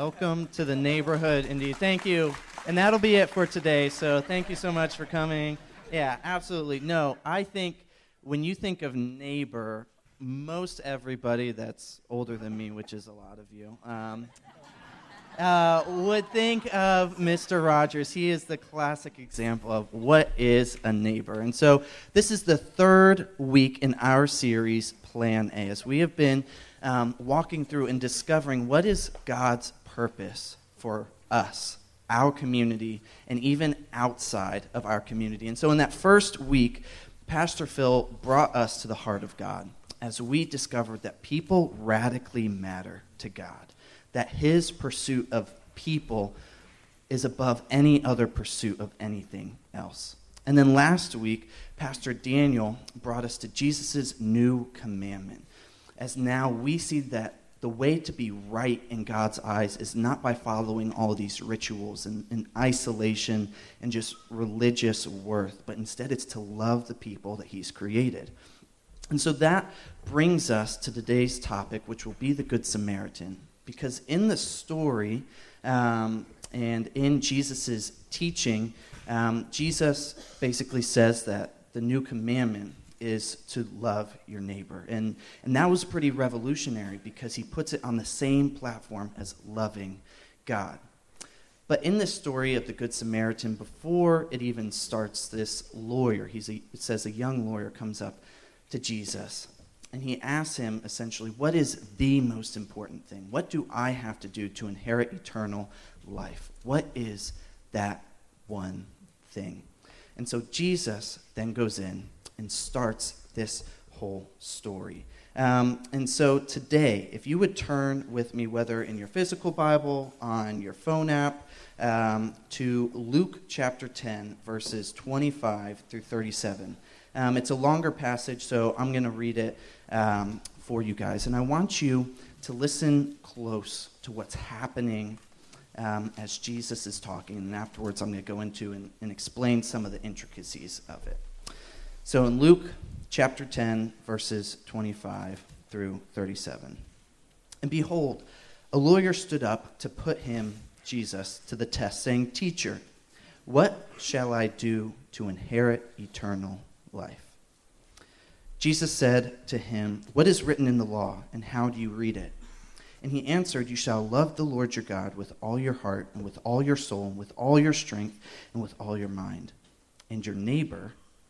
Welcome to the neighborhood, indeed. Thank you. And that'll be it for today. So thank you so much for coming. Yeah, absolutely. No, I think when you think of neighbor, most everybody that's older than me, which is a lot of you, um, uh, would think of Mr. Rogers. He is the classic example of what is a neighbor. And so this is the third week in our series, Plan A, as we have been um, walking through and discovering what is God's purpose for us, our community, and even outside of our community. And so in that first week, Pastor Phil brought us to the heart of God as we discovered that people radically matter to God, that his pursuit of people is above any other pursuit of anything else. And then last week, Pastor Daniel brought us to Jesus' new commandment, as now we see that the way to be right in God's eyes is not by following all these rituals and, and, isolation and just religious worth, but instead it's to love the people that He's created. And so that brings us to today's topic, which will be the Good Samaritan. Because in the story um, and in Jesus' teaching, um, Jesus basically says that the new commandment is to love your neighbor. And, and that was pretty revolutionary because he puts it on the same platform as loving God. But in this story of the Good Samaritan, before it even starts, this lawyer, he's a, it says a young lawyer comes up to Jesus and he asks him essentially, What is the most important thing? What do I have to do to inherit eternal life? What is that one thing? And so Jesus then goes in and starts this whole story. Um, and so today, if you would turn with me, whether in your physical Bible, on your phone app, um, to Luke chapter 10, verses 25 through 37. Um, it's a longer passage, so I'm going to read it um, for you guys. And I want you to listen close to what's happening um, as Jesus is talking. And afterwards, I'm going to go into and, and explain some of the intricacies of it. So in Luke chapter 10, verses 25 through 37. And behold, a lawyer stood up to put him, Jesus, to the test, saying, Teacher, what shall I do to inherit eternal life? Jesus said to him, What is written in the law, and how do you read it? And he answered, You shall love the Lord your God with all your heart, and with all your soul, and with all your strength, and with all your mind, and your neighbor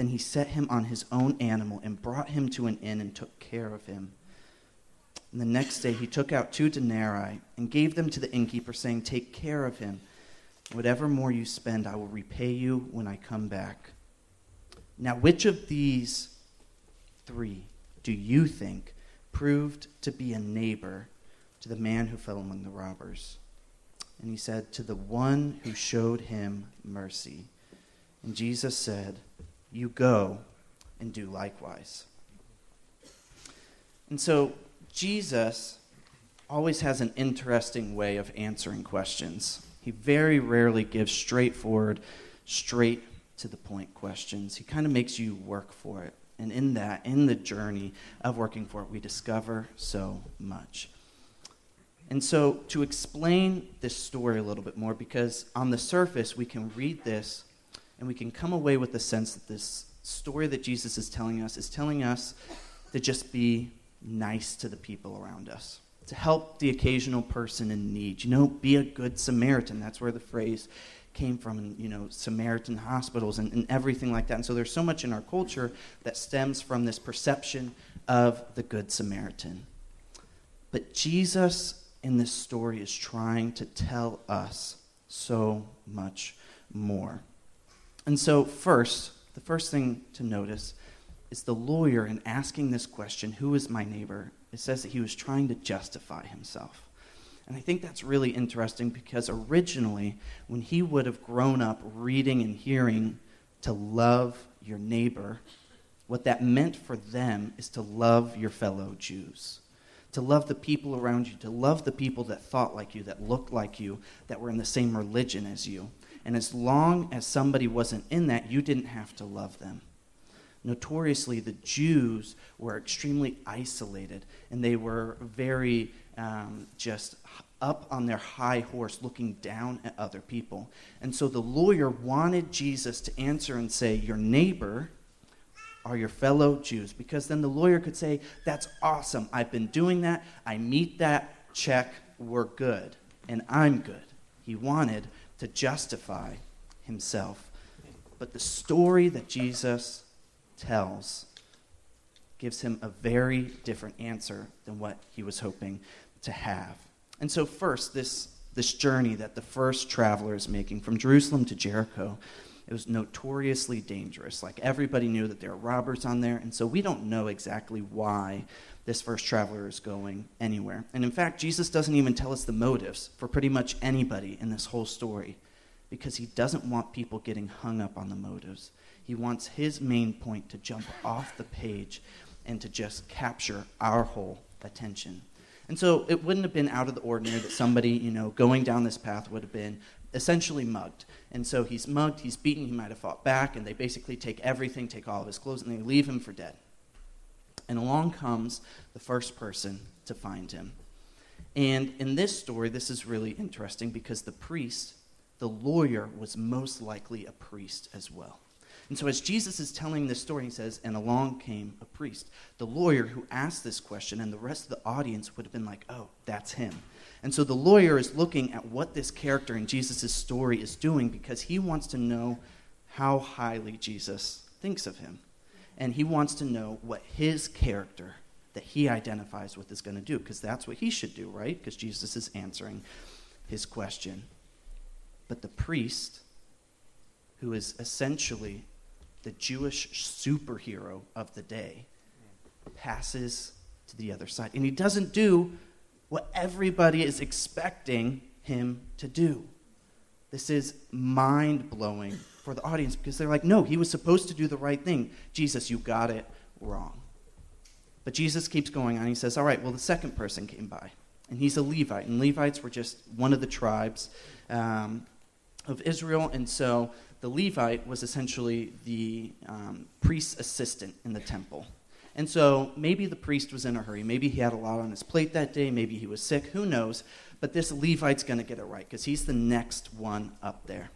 Then he set him on his own animal and brought him to an inn and took care of him. And the next day he took out two denarii and gave them to the innkeeper, saying, Take care of him. Whatever more you spend, I will repay you when I come back. Now, which of these three do you think proved to be a neighbor to the man who fell among the robbers? And he said, To the one who showed him mercy. And Jesus said, you go and do likewise. And so, Jesus always has an interesting way of answering questions. He very rarely gives straightforward, straight to the point questions. He kind of makes you work for it. And in that, in the journey of working for it, we discover so much. And so, to explain this story a little bit more, because on the surface, we can read this and we can come away with the sense that this story that Jesus is telling us is telling us to just be nice to the people around us, to help the occasional person in need. You know, be a good Samaritan. That's where the phrase came from, and you know, Samaritan hospitals and, and everything like that. And so there's so much in our culture that stems from this perception of the Good Samaritan. But Jesus in this story is trying to tell us so much more. And so, first, the first thing to notice is the lawyer in asking this question, Who is my neighbor? It says that he was trying to justify himself. And I think that's really interesting because originally, when he would have grown up reading and hearing to love your neighbor, what that meant for them is to love your fellow Jews, to love the people around you, to love the people that thought like you, that looked like you, that were in the same religion as you. And as long as somebody wasn't in that, you didn't have to love them. Notoriously, the Jews were extremely isolated, and they were very um, just up on their high horse looking down at other people. And so the lawyer wanted Jesus to answer and say, Your neighbor are your fellow Jews. Because then the lawyer could say, That's awesome. I've been doing that. I meet that check. We're good. And I'm good. He wanted to justify himself. But the story that Jesus tells gives him a very different answer than what he was hoping to have. And so, first, this, this journey that the first traveler is making from Jerusalem to Jericho, it was notoriously dangerous. Like everybody knew that there were robbers on there, and so we don't know exactly why this first traveler is going anywhere. And in fact, Jesus doesn't even tell us the motives for pretty much anybody in this whole story because he doesn't want people getting hung up on the motives. He wants his main point to jump off the page and to just capture our whole attention. And so it wouldn't have been out of the ordinary that somebody, you know, going down this path would have been essentially mugged. And so he's mugged, he's beaten, he might have fought back, and they basically take everything, take all of his clothes, and they leave him for dead. And along comes the first person to find him. And in this story, this is really interesting because the priest, the lawyer, was most likely a priest as well. And so, as Jesus is telling this story, he says, And along came a priest. The lawyer who asked this question, and the rest of the audience would have been like, Oh, that's him. And so the lawyer is looking at what this character in Jesus' story is doing because he wants to know how highly Jesus thinks of him and he wants to know what his character that he identifies with is going to do, because that's what he should do, right? Because Jesus is answering his question. But the priest, who is essentially the Jewish superhero of the day, passes to the other side. And he doesn't do what everybody is expecting him to do. This is mind blowing for the audience because they're like, no, he was supposed to do the right thing. Jesus, you got it wrong. But Jesus keeps going on. He says, all right, well, the second person came by, and he's a Levite. And Levites were just one of the tribes um, of Israel. And so the Levite was essentially the um, priest's assistant in the temple. And so maybe the priest was in a hurry. Maybe he had a lot on his plate that day. Maybe he was sick. Who knows? But this Levite's going to get it right because he's the next one up there.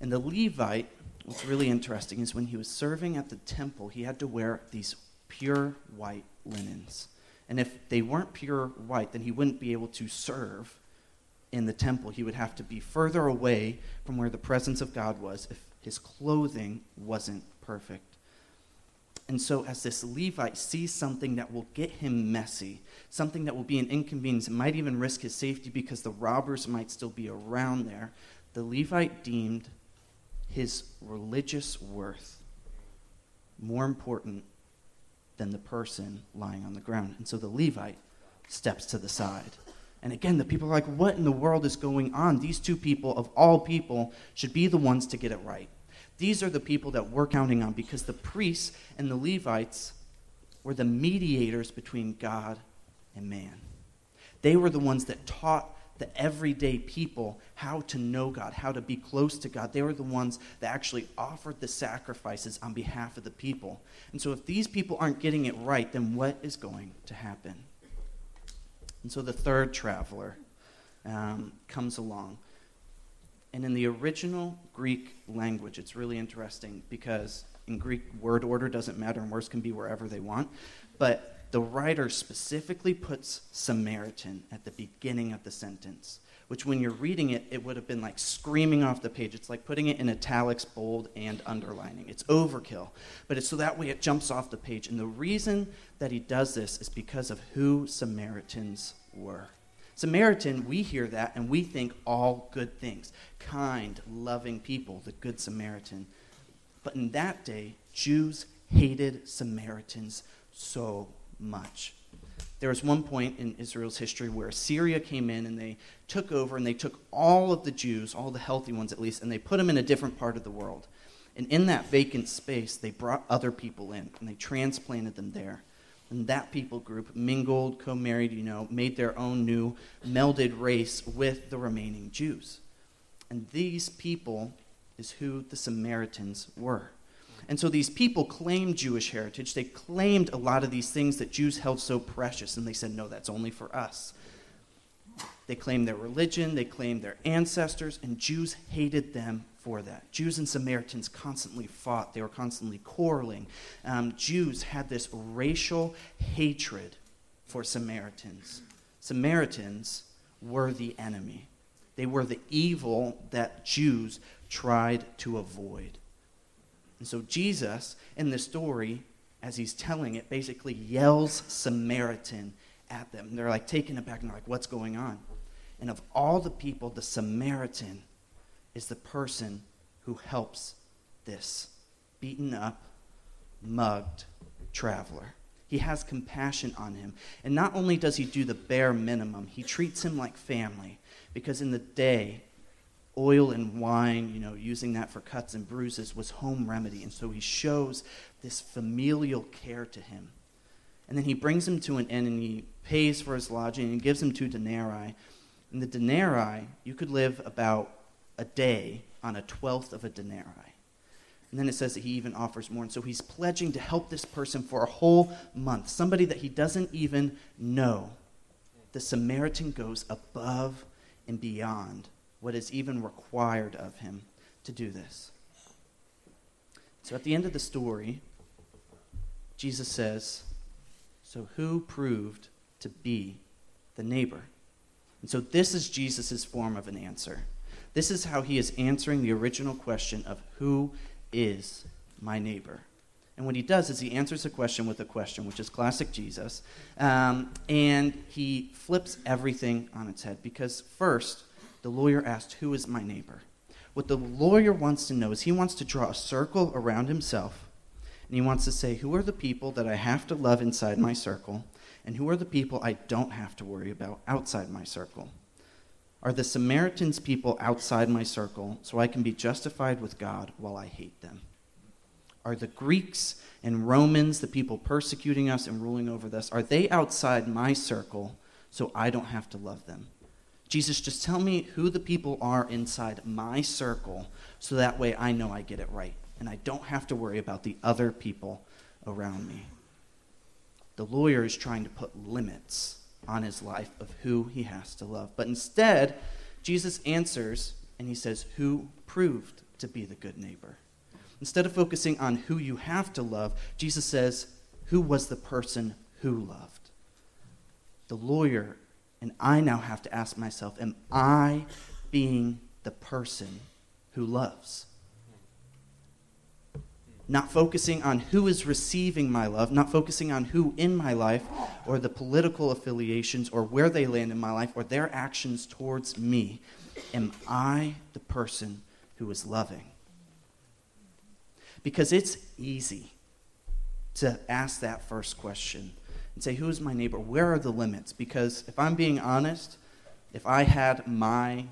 And the Levite, what's really interesting is when he was serving at the temple, he had to wear these pure white linens. And if they weren't pure white, then he wouldn't be able to serve in the temple. He would have to be further away from where the presence of God was if his clothing wasn't perfect. And so, as this Levite sees something that will get him messy, something that will be an inconvenience, it might even risk his safety because the robbers might still be around there, the Levite deemed his religious worth more important than the person lying on the ground. And so the Levite steps to the side. And again, the people are like, what in the world is going on? These two people, of all people, should be the ones to get it right. These are the people that we're counting on because the priests and the Levites were the mediators between God and man. They were the ones that taught the everyday people how to know God, how to be close to God. They were the ones that actually offered the sacrifices on behalf of the people. And so, if these people aren't getting it right, then what is going to happen? And so, the third traveler um, comes along. And in the original Greek language, it's really interesting because in Greek, word order doesn't matter, and words can be wherever they want. But the writer specifically puts Samaritan at the beginning of the sentence, which when you're reading it, it would have been like screaming off the page. It's like putting it in italics, bold, and underlining. It's overkill. But it's so that way it jumps off the page. And the reason that he does this is because of who Samaritans were. Samaritan, we hear that and we think all good things kind, loving people, the Good Samaritan. But in that day, Jews hated Samaritans so much. There was one point in Israel's history where Assyria came in and they took over and they took all of the Jews, all the healthy ones at least, and they put them in a different part of the world. And in that vacant space, they brought other people in and they transplanted them there. And that people group mingled, co married, you know, made their own new melded race with the remaining Jews. And these people is who the Samaritans were. And so these people claimed Jewish heritage. They claimed a lot of these things that Jews held so precious. And they said, no, that's only for us. They claimed their religion, they claimed their ancestors, and Jews hated them for that. Jews and Samaritans constantly fought, they were constantly quarreling. Um, Jews had this racial hatred for Samaritans. Samaritans were the enemy, they were the evil that Jews tried to avoid. And so Jesus, in the story, as he's telling it, basically yells Samaritan at them. They're like taken aback and they're like, what's going on? And of all the people, the Samaritan is the person who helps this beaten up, mugged traveler. He has compassion on him. And not only does he do the bare minimum, he treats him like family. Because in the day, oil and wine, you know, using that for cuts and bruises was home remedy. And so he shows this familial care to him. And then he brings him to an inn and he pays for his lodging and gives him two denarii. And the denarii, you could live about a day on a twelfth of a denarii. And then it says that he even offers more. And so he's pledging to help this person for a whole month, somebody that he doesn't even know. The Samaritan goes above and beyond what is even required of him to do this. So at the end of the story, Jesus says, So who proved to be the neighbor? And so this is Jesus' form of an answer. This is how he is answering the original question of who is my neighbor. And what he does is he answers the question with a question, which is classic Jesus. Um, and he flips everything on its head because, first, the lawyer asked, Who is my neighbor? What the lawyer wants to know is he wants to draw a circle around himself. And he wants to say, Who are the people that I have to love inside my circle? And who are the people I don't have to worry about outside my circle? Are the Samaritans people outside my circle so I can be justified with God while I hate them? Are the Greeks and Romans, the people persecuting us and ruling over us, are they outside my circle so I don't have to love them? Jesus, just tell me who the people are inside my circle so that way I know I get it right and I don't have to worry about the other people around me. The lawyer is trying to put limits on his life of who he has to love. But instead, Jesus answers and he says, Who proved to be the good neighbor? Instead of focusing on who you have to love, Jesus says, Who was the person who loved? The lawyer and I now have to ask myself, Am I being the person who loves? not focusing on who is receiving my love, not focusing on who in my life or the political affiliations or where they land in my life or their actions towards me. Am I the person who is loving? Because it's easy to ask that first question and say, Who is my neighbor? Where are the limits? Because if I'm being honest, if I had my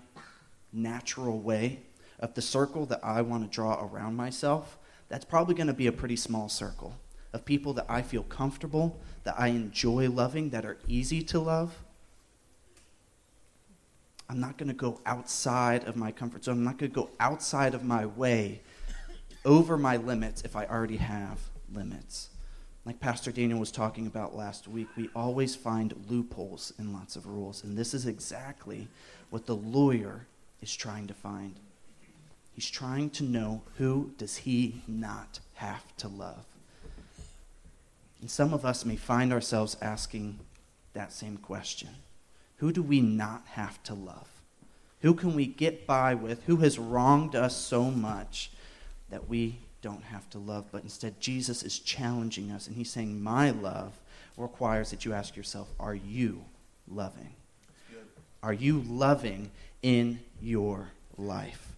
natural way of the circle that I want to draw around myself, that's probably going to be a pretty small circle of people that I feel comfortable, that I enjoy loving, that are easy to love. I'm not going to go outside of my comfort zone. I'm not going to go outside of my way over my limits if I already have limits. Like Pastor Daniel was talking about last week, we always find loopholes in lots of rules. And this is exactly what the lawyer is trying to find. He's trying to know who does he not have to love. And some of us may find ourselves asking that same question Who do we not have to love? Who can we get by with? Who has wronged us so much that we don't have to love? But instead, Jesus is challenging us, and he's saying, My love requires that you ask yourself, Are you loving? Are you loving in your life?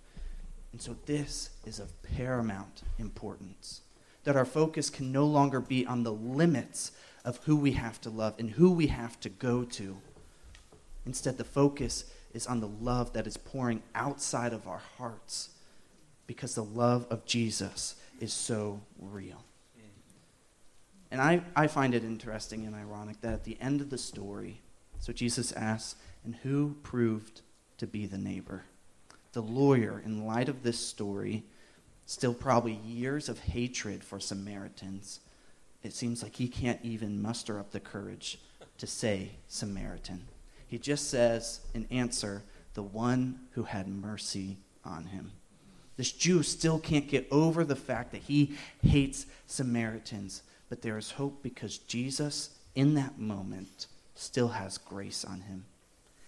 And so, this is of paramount importance that our focus can no longer be on the limits of who we have to love and who we have to go to. Instead, the focus is on the love that is pouring outside of our hearts because the love of Jesus is so real. And I, I find it interesting and ironic that at the end of the story, so Jesus asks, and who proved to be the neighbor? The lawyer, in light of this story, still probably years of hatred for Samaritans, it seems like he can't even muster up the courage to say Samaritan. He just says, in answer, the one who had mercy on him. This Jew still can't get over the fact that he hates Samaritans, but there is hope because Jesus, in that moment, still has grace on him.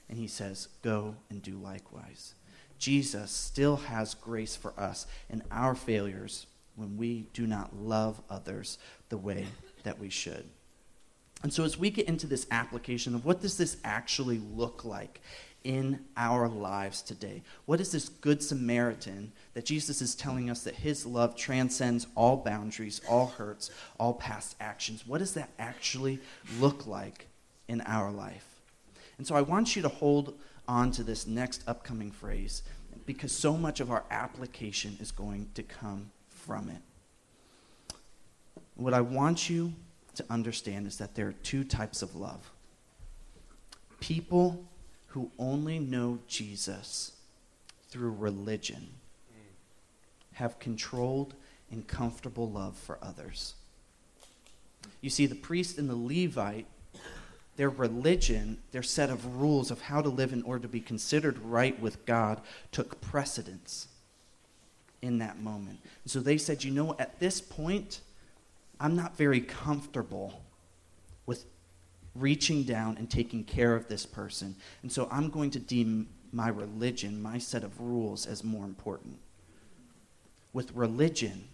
And he says, Go and do likewise. Jesus still has grace for us in our failures when we do not love others the way that we should. And so as we get into this application of what does this actually look like in our lives today? What is this good Samaritan that Jesus is telling us that his love transcends all boundaries, all hurts, all past actions? What does that actually look like in our life? And so I want you to hold on to this next upcoming phrase because so much of our application is going to come from it. What I want you to understand is that there are two types of love people who only know Jesus through religion have controlled and comfortable love for others. You see, the priest and the Levite their religion, their set of rules of how to live in order to be considered right with God, took precedence in that moment. And so they said, you know, at this point, I'm not very comfortable with reaching down and taking care of this person. And so I'm going to deem my religion, my set of rules, as more important. With religion,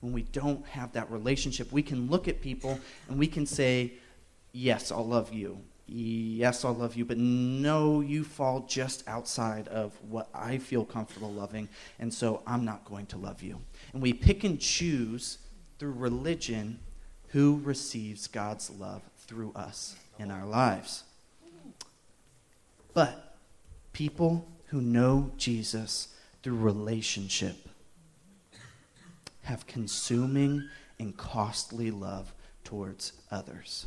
when we don't have that relationship, we can look at people and we can say, yes, I'll love you. Yes, I'll love you, but no, you fall just outside of what I feel comfortable loving, and so I'm not going to love you. And we pick and choose through religion who receives God's love through us in our lives. But people who know Jesus through relationship have consuming and costly love towards others.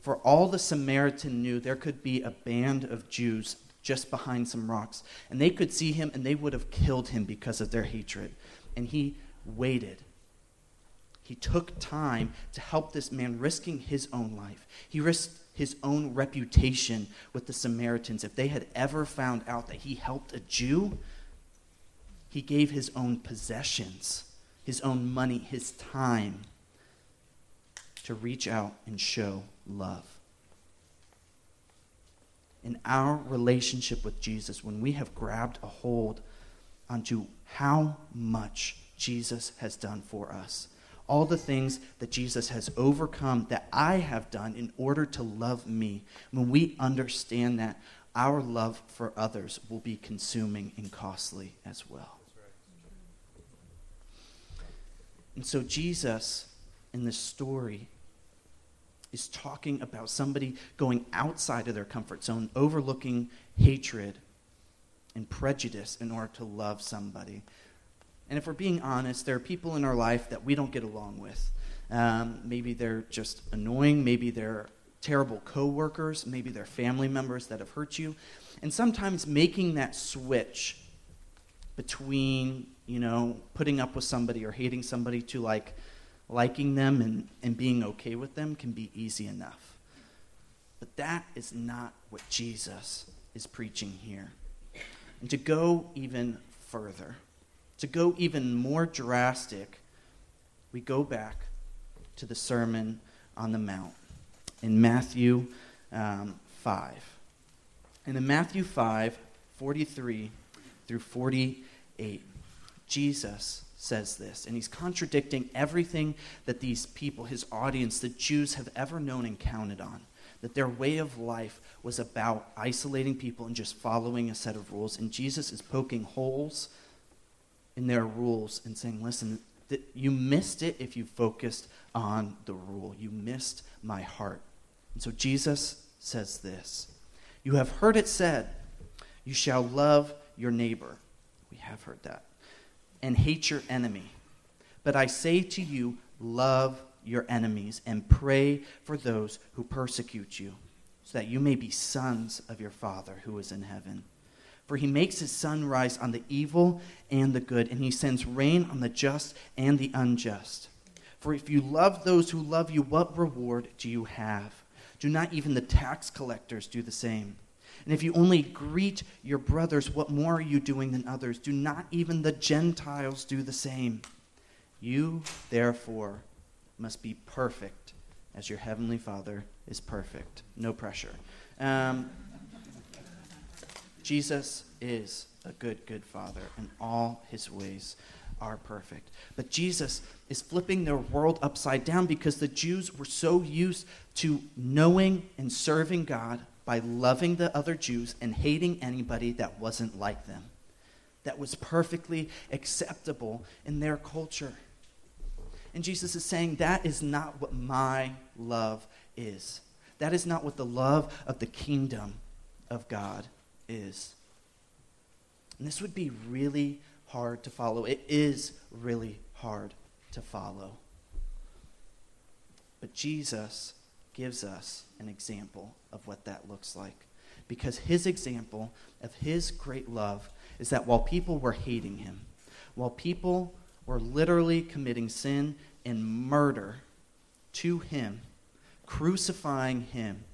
For all the Samaritan knew, there could be a band of Jews just behind some rocks, and they could see him and they would have killed him because of their hatred. And he waited. He took time to help this man, risking his own life. He risked his own reputation with the Samaritans. If they had ever found out that he helped a Jew, he gave his own possessions, his own money, his time to reach out and show love. In our relationship with Jesus, when we have grabbed a hold onto how much Jesus has done for us, all the things that Jesus has overcome that I have done in order to love me, when we understand that, our love for others will be consuming and costly as well. And so, Jesus, in this story, is talking about somebody going outside of their comfort zone, overlooking hatred and prejudice in order to love somebody. And if we're being honest, there are people in our life that we don't get along with. Um, maybe they're just annoying. Maybe they're terrible coworkers. Maybe they're family members that have hurt you. And sometimes making that switch between, you know, putting up with somebody or hating somebody to like, liking them and, and being okay with them can be easy enough. But that is not what Jesus is preaching here. And to go even further, to go even more drastic, we go back to the Sermon on the Mount in Matthew um, 5. And in Matthew 5, 43 through 48, Jesus says this, and he's contradicting everything that these people, his audience, the Jews, have ever known and counted on. That their way of life was about isolating people and just following a set of rules. And Jesus is poking holes in their rules and saying, listen, th- you missed it if you focused on the rule. You missed my heart. And so Jesus says this You have heard it said, You shall love your neighbor. We have heard that. And hate your enemy. But I say to you, love your enemies and pray for those who persecute you, so that you may be sons of your Father who is in heaven. For he makes his sun rise on the evil and the good, and he sends rain on the just and the unjust. For if you love those who love you, what reward do you have? Do not even the tax collectors do the same? And if you only greet your brothers, what more are you doing than others? Do not even the Gentiles do the same? You, therefore, must be perfect as your heavenly Father is perfect. No pressure. Um, Jesus is a good, good Father, and all his ways are perfect. But Jesus is flipping their world upside down because the Jews were so used to knowing and serving God by loving the other Jews and hating anybody that wasn't like them, that was perfectly acceptable in their culture. And Jesus is saying, That is not what my love is. That is not what the love of the kingdom of God is. And this would be really hard to follow. It is really hard to follow. But Jesus gives us an example of what that looks like. Because his example of his great love is that while people were hating him, while people were literally committing sin and murder to him, crucifying him,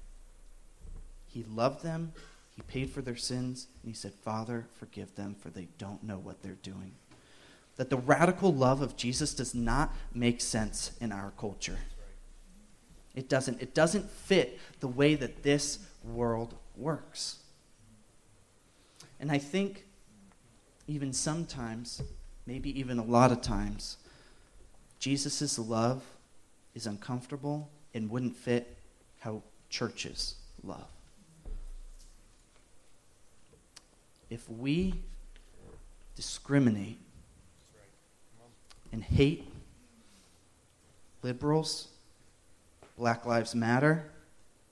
he loved them he paid for their sins, and he said, Father, forgive them, for they don't know what they're doing. That the radical love of Jesus does not make sense in our culture. It doesn't. It doesn't fit the way that this world works. And I think even sometimes, maybe even a lot of times, Jesus' love is uncomfortable and wouldn't fit how churches love. If we discriminate and hate liberals, Black Lives Matter,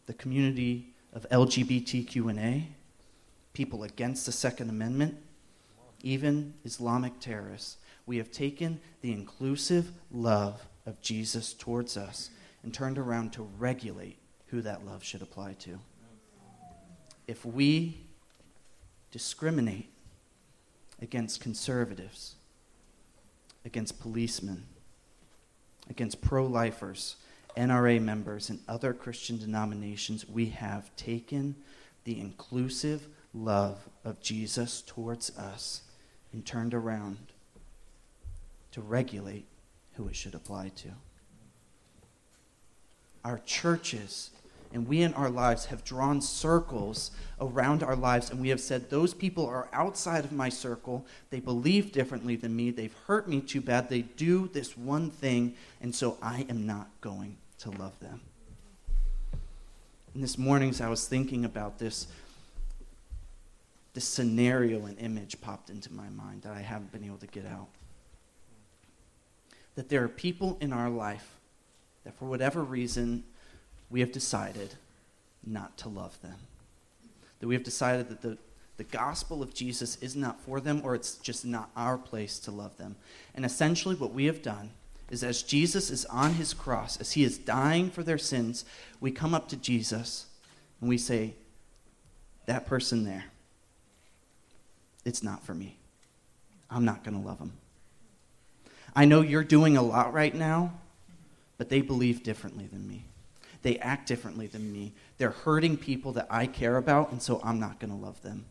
the community of LGBTQ&A, people against the Second Amendment, even Islamic terrorists, we have taken the inclusive love of Jesus towards us and turned around to regulate who that love should apply to. If we discriminate against conservatives, against policemen, against pro lifers, NRA members, and other Christian denominations, we have taken the inclusive love of Jesus towards us and turned around to regulate who it should apply to. Our churches and we in our lives have drawn circles around our lives and we have said, Those people are outside of my circle. They believe differently than me. They've hurt me too bad. They do this one thing, and so I am not going to love them. And this morning, as I was thinking about this, this scenario and image popped into my mind that I haven't been able to get out. That there are people in our life that, for whatever reason, we have decided not to love them. That we have decided that the, the gospel of Jesus is not for them, or it's just not our place to love them. And essentially, what we have done is as Jesus is on his cross, as he is dying for their sins, we come up to Jesus and we say, That person there, it's not for me. I'm not going to love them. I know you're doing a lot right now, but they believe differently than me. They act differently than me. They're hurting people that I care about, and so I'm not going to love them.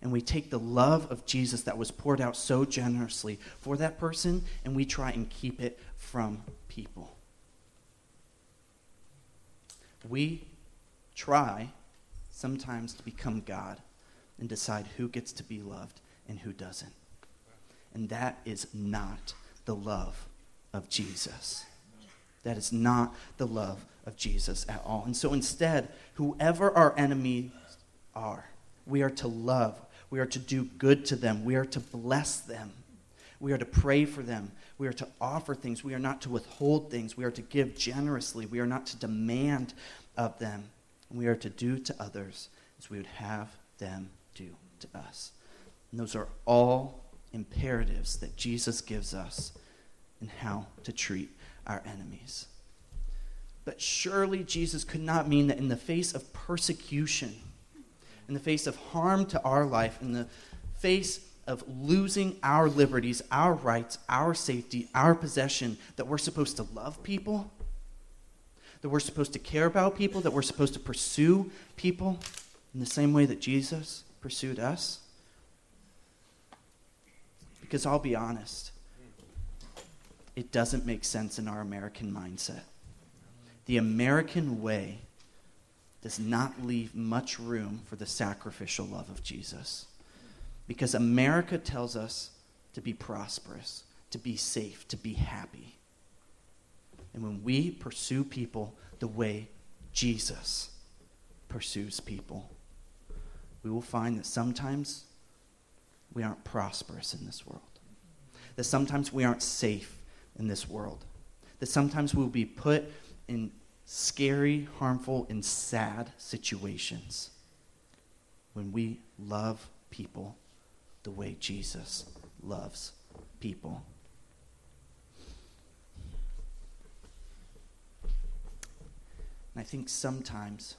and we take the love of Jesus that was poured out so generously for that person and we try and keep it from people. We try sometimes to become God and decide who gets to be loved and who doesn't. And that is not the love of Jesus. That is not the love of Jesus at all. And so instead, whoever our enemies are, we are to love, we are to do good to them, we are to bless them, we are to pray for them, we are to offer things, we are not to withhold things, we are to give generously, we are not to demand of them, we are to do to others as we would have them do to us. And those are all imperatives that Jesus gives us in how to treat our enemies. But surely Jesus could not mean that in the face of persecution, in the face of harm to our life, in the face of losing our liberties, our rights, our safety, our possession, that we're supposed to love people, that we're supposed to care about people, that we're supposed to pursue people in the same way that Jesus pursued us. Because I'll be honest, it doesn't make sense in our American mindset. The American way does not leave much room for the sacrificial love of Jesus. Because America tells us to be prosperous, to be safe, to be happy. And when we pursue people the way Jesus pursues people, we will find that sometimes we aren't prosperous in this world, that sometimes we aren't safe in this world. That sometimes we'll be put in scary, harmful, and sad situations when we love people the way Jesus loves people. And I think sometimes,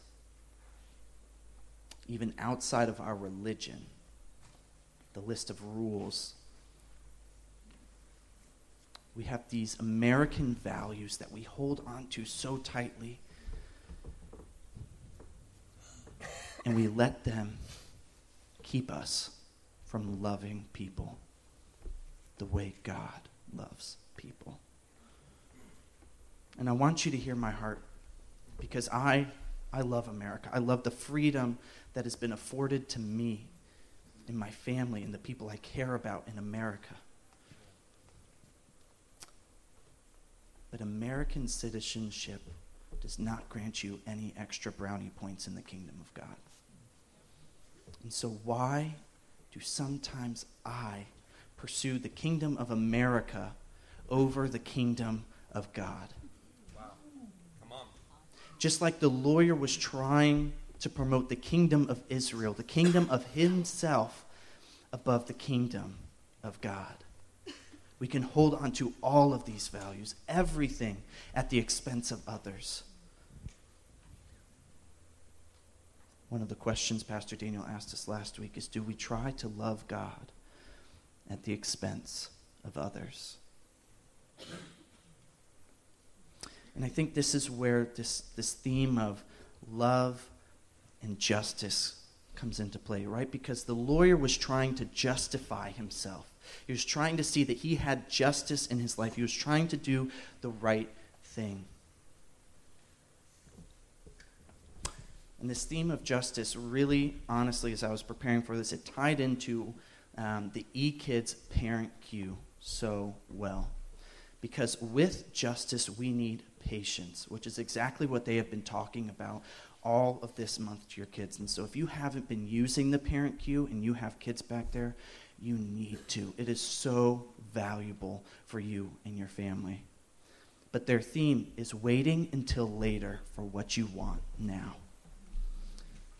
even outside of our religion, the list of rules we have these American values that we hold on to so tightly. And we let them keep us from loving people the way God loves people. And I want you to hear my heart because I, I love America. I love the freedom that has been afforded to me and my family and the people I care about in America. But American citizenship does not grant you any extra brownie points in the kingdom of God. And so, why do sometimes I pursue the kingdom of America over the kingdom of God? Wow. Come on. Just like the lawyer was trying to promote the kingdom of Israel, the kingdom of himself above the kingdom of God we can hold on to all of these values, everything at the expense of others. One of the questions Pastor Daniel asked us last week is Do we try to love God at the expense of others? And I think this is where this, this theme of love and justice comes into play, right? Because the lawyer was trying to justify himself. He was trying to see that he had justice in his life. He was trying to do the right thing. And this theme of justice really, honestly, as I was preparing for this, it tied into um, the E Kids parent cue so well. Because with justice, we need patience, which is exactly what they have been talking about all of this month to your kids. And so if you haven't been using the parent cue and you have kids back there, you need to. It is so valuable for you and your family. But their theme is waiting until later for what you want now.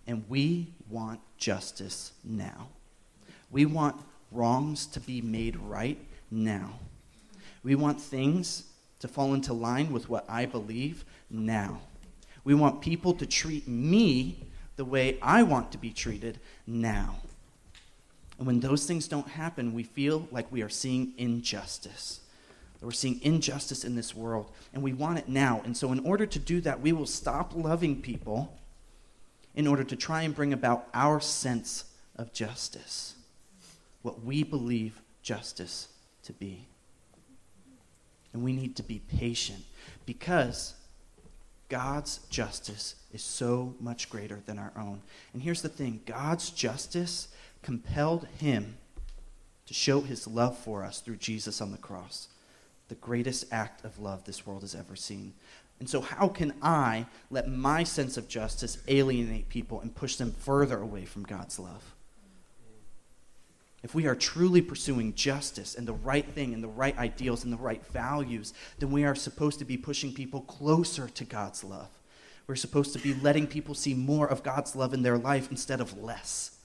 And we want justice now. We want wrongs to be made right now. We want things to fall into line with what I believe now. We want people to treat me the way I want to be treated now. And when those things don't happen, we feel like we are seeing injustice. We're seeing injustice in this world, and we want it now. And so, in order to do that, we will stop loving people in order to try and bring about our sense of justice, what we believe justice to be. And we need to be patient because God's justice is so much greater than our own. And here's the thing God's justice compelled him to show his love for us through Jesus on the cross, the greatest act of love this world has ever seen. And so, how can I let my sense of justice alienate people and push them further away from God's love? If we are truly pursuing justice and the right thing and the right ideals and the right values, then we are supposed to be pushing people closer to God's love. We're supposed to be letting people see more of God's love in their life instead of less.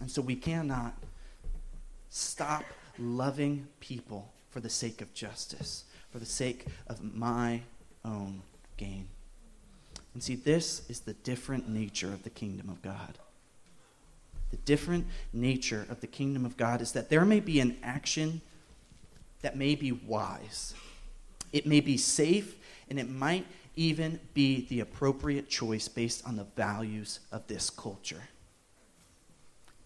And so we cannot stop loving people for the sake of justice, for the sake of my own gain. And see, this is the different nature of the kingdom of God. The different nature of the kingdom of God is that there may be an action that may be wise, it may be safe, and it might even be the appropriate choice based on the values of this culture.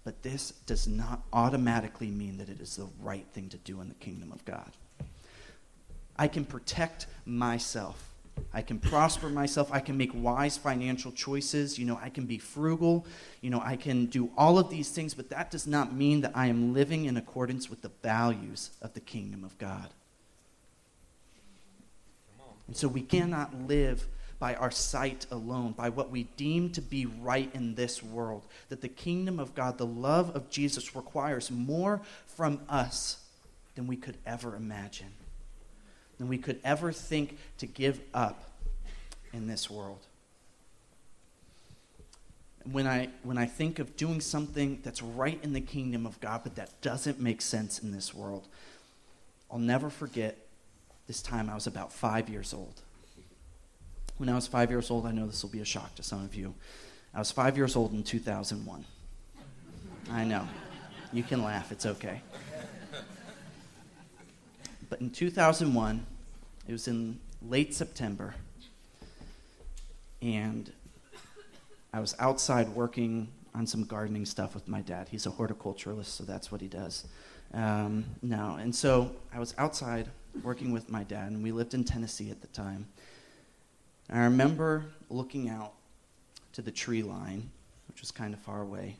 But this does not automatically mean that it is the right thing to do in the kingdom of God. I can protect myself I can prosper myself. I can make wise financial choices. You know, I can be frugal. You know, I can do all of these things, but that does not mean that I am living in accordance with the values of the kingdom of God. And so we cannot live by our sight alone, by what we deem to be right in this world. That the kingdom of God, the love of Jesus, requires more from us than we could ever imagine than we could ever think to give up in this world. When I, when I think of doing something that's right in the kingdom of God, but that doesn't make sense in this world, I'll never forget this time I was about five years old. When I was five years old, I know this will be a shock to some of you. I was five years old in 2001. I know. You can laugh, it's okay. But in 2001, it was in late September, and I was outside working on some gardening stuff with my dad. He's a horticulturalist, so that's what he does. Um, no, and so I was outside working with my dad, and we lived in Tennessee at the time. And I remember looking out to the tree line, which was kind of far away.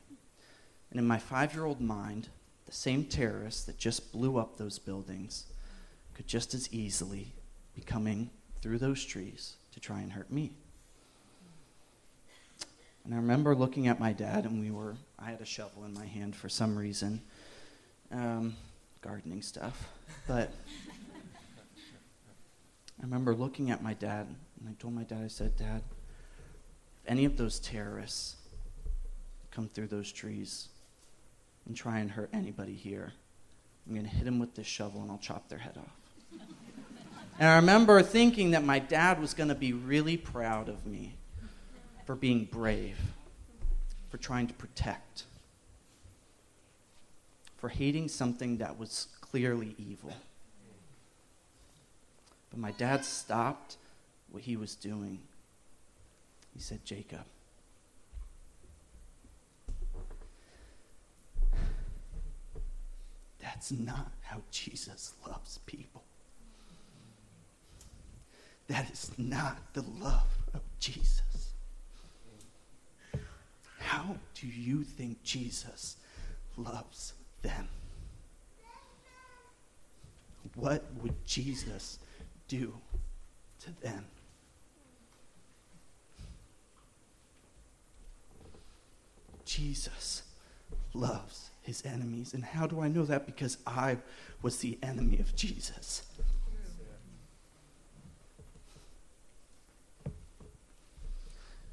And in my five year old mind, the same terrorists that just blew up those buildings could just as easily be coming through those trees to try and hurt me. And I remember looking at my dad, and we were, I had a shovel in my hand for some reason, um, gardening stuff. But I remember looking at my dad, and I told my dad, I said, Dad, if any of those terrorists come through those trees and try and hurt anybody here, I'm going to hit them with this shovel and I'll chop their head off. And I remember thinking that my dad was going to be really proud of me for being brave, for trying to protect, for hating something that was clearly evil. But my dad stopped what he was doing. He said, Jacob, that's not how Jesus loves people. That is not the love of Jesus. How do you think Jesus loves them? What would Jesus do to them? Jesus loves his enemies. And how do I know that? Because I was the enemy of Jesus.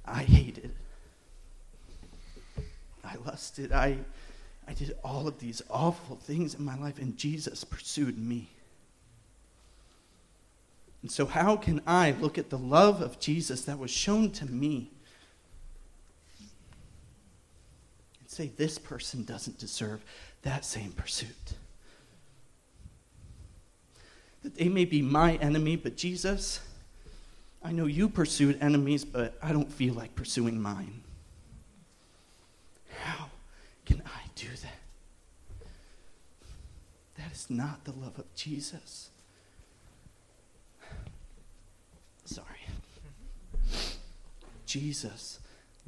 I hated. I lusted. I, I did all of these awful things in my life, and Jesus pursued me. And so, how can I look at the love of Jesus that was shown to me and say, this person doesn't deserve that same pursuit? That they may be my enemy, but Jesus I know you pursued enemies, but I don't feel like pursuing mine. How can I do that? That is not the love of Jesus. Sorry. Jesus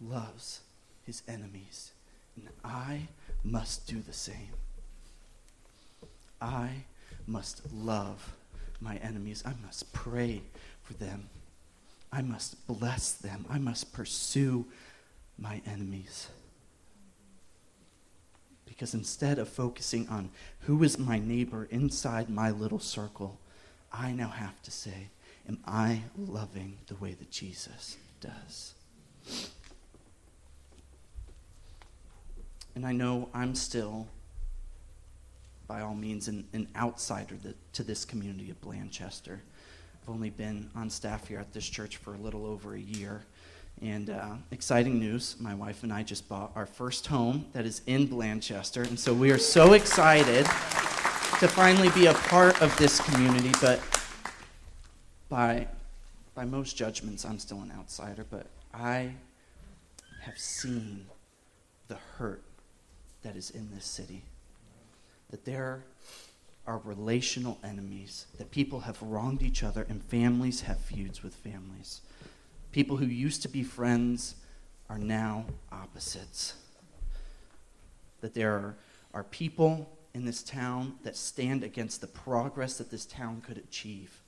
loves his enemies, and I must do the same. I must love my enemies. I must pray for them. I must bless them. I must pursue my enemies. Because instead of focusing on who is my neighbor inside my little circle, I now have to say, Am I loving the way that Jesus does? And I know I'm still, by all means, an, an outsider to this community of Blanchester. I've only been on staff here at this church for a little over a year. And uh, exciting news my wife and I just bought our first home that is in Blanchester. And so we are so excited to finally be a part of this community. But by, by most judgments, I'm still an outsider. But I have seen the hurt that is in this city. That there are relational enemies, that people have wronged each other, and families have feuds with families. People who used to be friends are now opposites. That there are, are people in this town that stand against the progress that this town could achieve.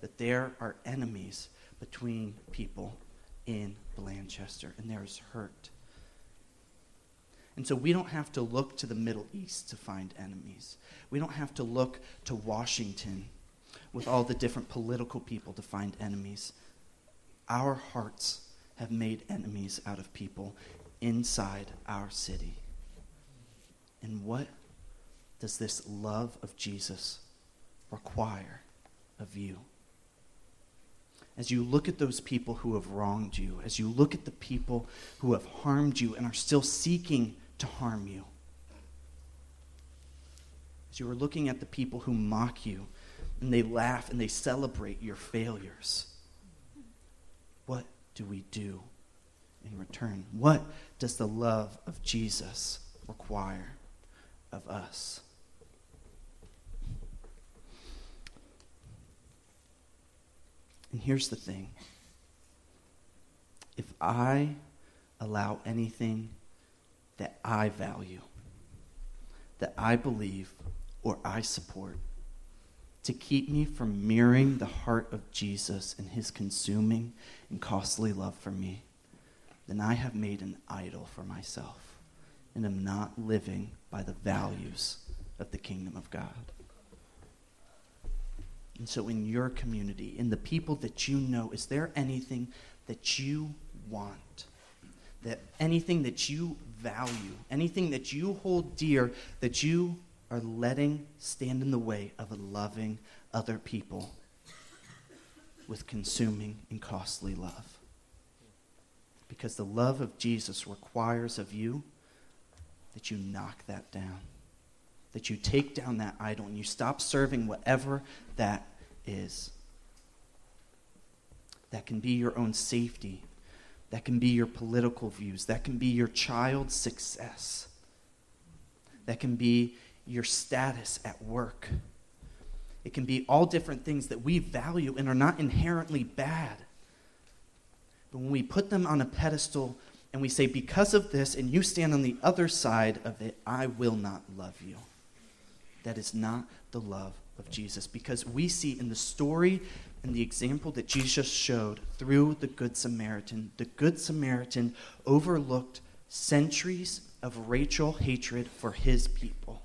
That there are enemies between people in Blanchester, and there is hurt. And so we don't have to look to the Middle East to find enemies. We don't have to look to Washington with all the different political people to find enemies. Our hearts have made enemies out of people inside our city. And what does this love of Jesus require of you? As you look at those people who have wronged you, as you look at the people who have harmed you and are still seeking to harm you, as you are looking at the people who mock you and they laugh and they celebrate your failures, what do we do in return? What does the love of Jesus require of us? And here's the thing if I allow anything that I value, that I believe, or I support to keep me from mirroring the heart of Jesus and his consuming and costly love for me, then I have made an idol for myself and am not living by the values of the kingdom of God. And so, in your community, in the people that you know, is there anything that you want? That anything that you value, anything that you hold dear, that you are letting stand in the way of loving other people with consuming and costly love. Because the love of Jesus requires of you that you knock that down, that you take down that idol and you stop serving whatever that is. That can be your own safety, that can be your political views, that can be your child's success, that can be your status at work. It can be all different things that we value and are not inherently bad. But when we put them on a pedestal and we say, because of this, and you stand on the other side of it, I will not love you. That is not the love of Jesus. Because we see in the story and the example that Jesus showed through the Good Samaritan, the Good Samaritan overlooked centuries of racial hatred for his people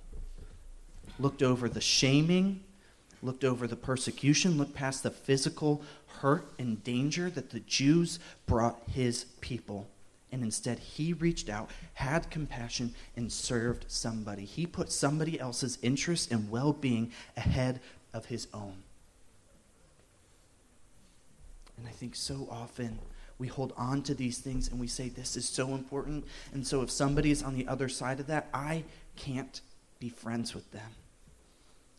looked over the shaming, looked over the persecution, looked past the physical hurt and danger that the Jews brought his people. And instead, he reached out, had compassion, and served somebody. He put somebody else's interest and well being ahead of his own. And I think so often we hold on to these things and we say, This is so important. And so if somebody is on the other side of that, I can't be friends with them.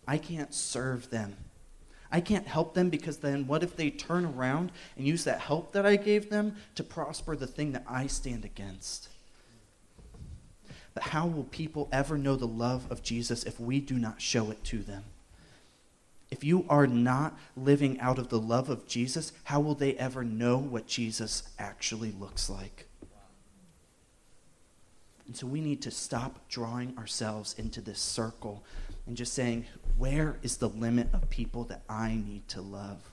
I can't serve them. I can't help them because then what if they turn around and use that help that I gave them to prosper the thing that I stand against? But how will people ever know the love of Jesus if we do not show it to them? If you are not living out of the love of Jesus, how will they ever know what Jesus actually looks like? And so we need to stop drawing ourselves into this circle and just saying, where is the limit of people that I need to love?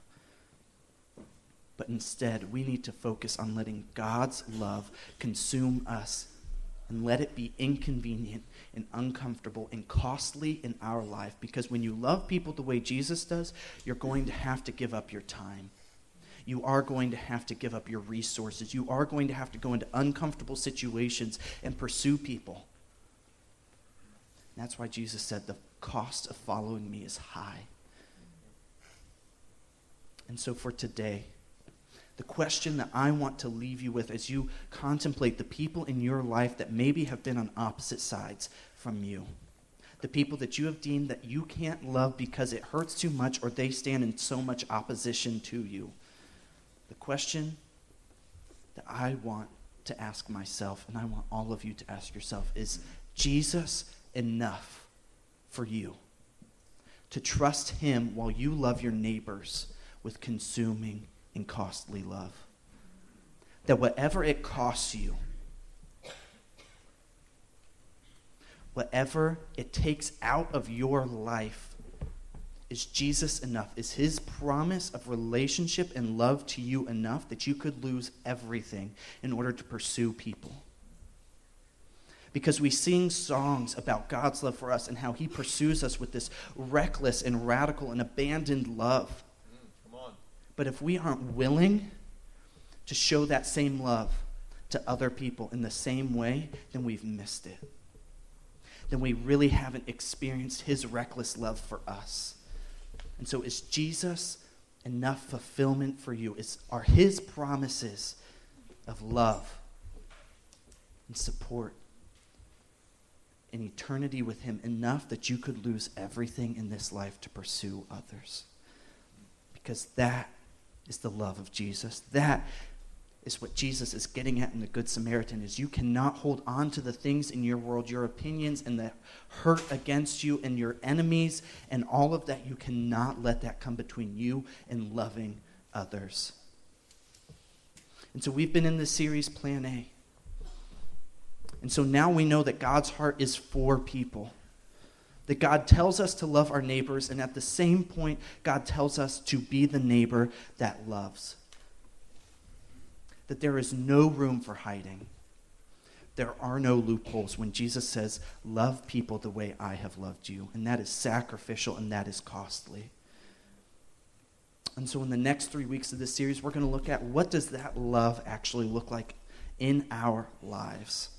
But instead, we need to focus on letting God's love consume us and let it be inconvenient and uncomfortable and costly in our life. Because when you love people the way Jesus does, you're going to have to give up your time. You are going to have to give up your resources. You are going to have to go into uncomfortable situations and pursue people. That's why Jesus said the cost of following me is high. And so for today, the question that I want to leave you with as you contemplate the people in your life that maybe have been on opposite sides from you. The people that you have deemed that you can't love because it hurts too much or they stand in so much opposition to you. The question that I want to ask myself, and I want all of you to ask yourself, is Jesus enough for you? To trust Him while you love your neighbors with consuming and costly love. That whatever it costs you, whatever it takes out of your life, is Jesus enough? Is his promise of relationship and love to you enough that you could lose everything in order to pursue people? Because we sing songs about God's love for us and how he pursues us with this reckless and radical and abandoned love. But if we aren't willing to show that same love to other people in the same way, then we've missed it. Then we really haven't experienced his reckless love for us. And so, is Jesus enough fulfillment for you? Is, are his promises of love and support in eternity with him enough that you could lose everything in this life to pursue others? Because that is the love of Jesus. That is what Jesus is getting at in the Good Samaritan is you cannot hold on to the things in your world, your opinions and the hurt against you and your enemies and all of that. You cannot let that come between you and loving others. And so we've been in this series, Plan A. And so now we know that God's heart is for people that God tells us to love our neighbors, and at the same point, God tells us to be the neighbor that loves. That there is no room for hiding. There are no loopholes when Jesus says, Love people the way I have loved you. And that is sacrificial and that is costly. And so, in the next three weeks of this series, we're going to look at what does that love actually look like in our lives.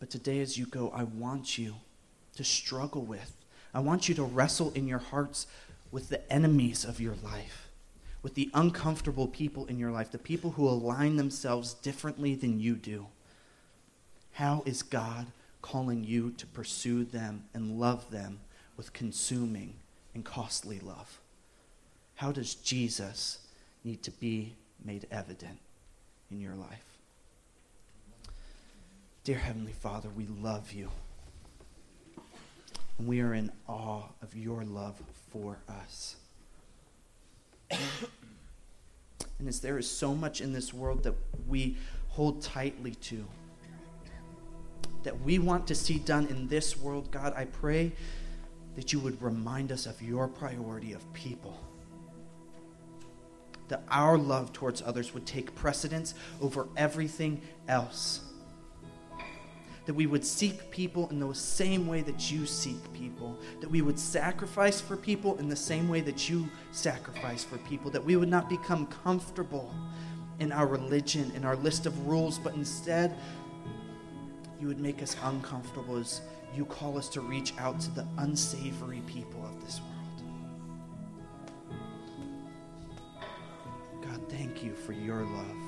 But today, as you go, I want you to struggle with. I want you to wrestle in your hearts with the enemies of your life, with the uncomfortable people in your life, the people who align themselves differently than you do. How is God calling you to pursue them and love them with consuming and costly love? How does Jesus need to be made evident in your life? Dear Heavenly Father, we love you. And we are in awe of your love for us. and as there is so much in this world that we hold tightly to, that we want to see done in this world, God, I pray that you would remind us of your priority of people. That our love towards others would take precedence over everything else that we would seek people in the same way that you seek people, that we would sacrifice for people in the same way that you sacrifice for people, that we would not become comfortable in our religion, in our list of rules, but instead you would make us uncomfortable as you call us to reach out to the unsavory people of this world. God, thank you for your love.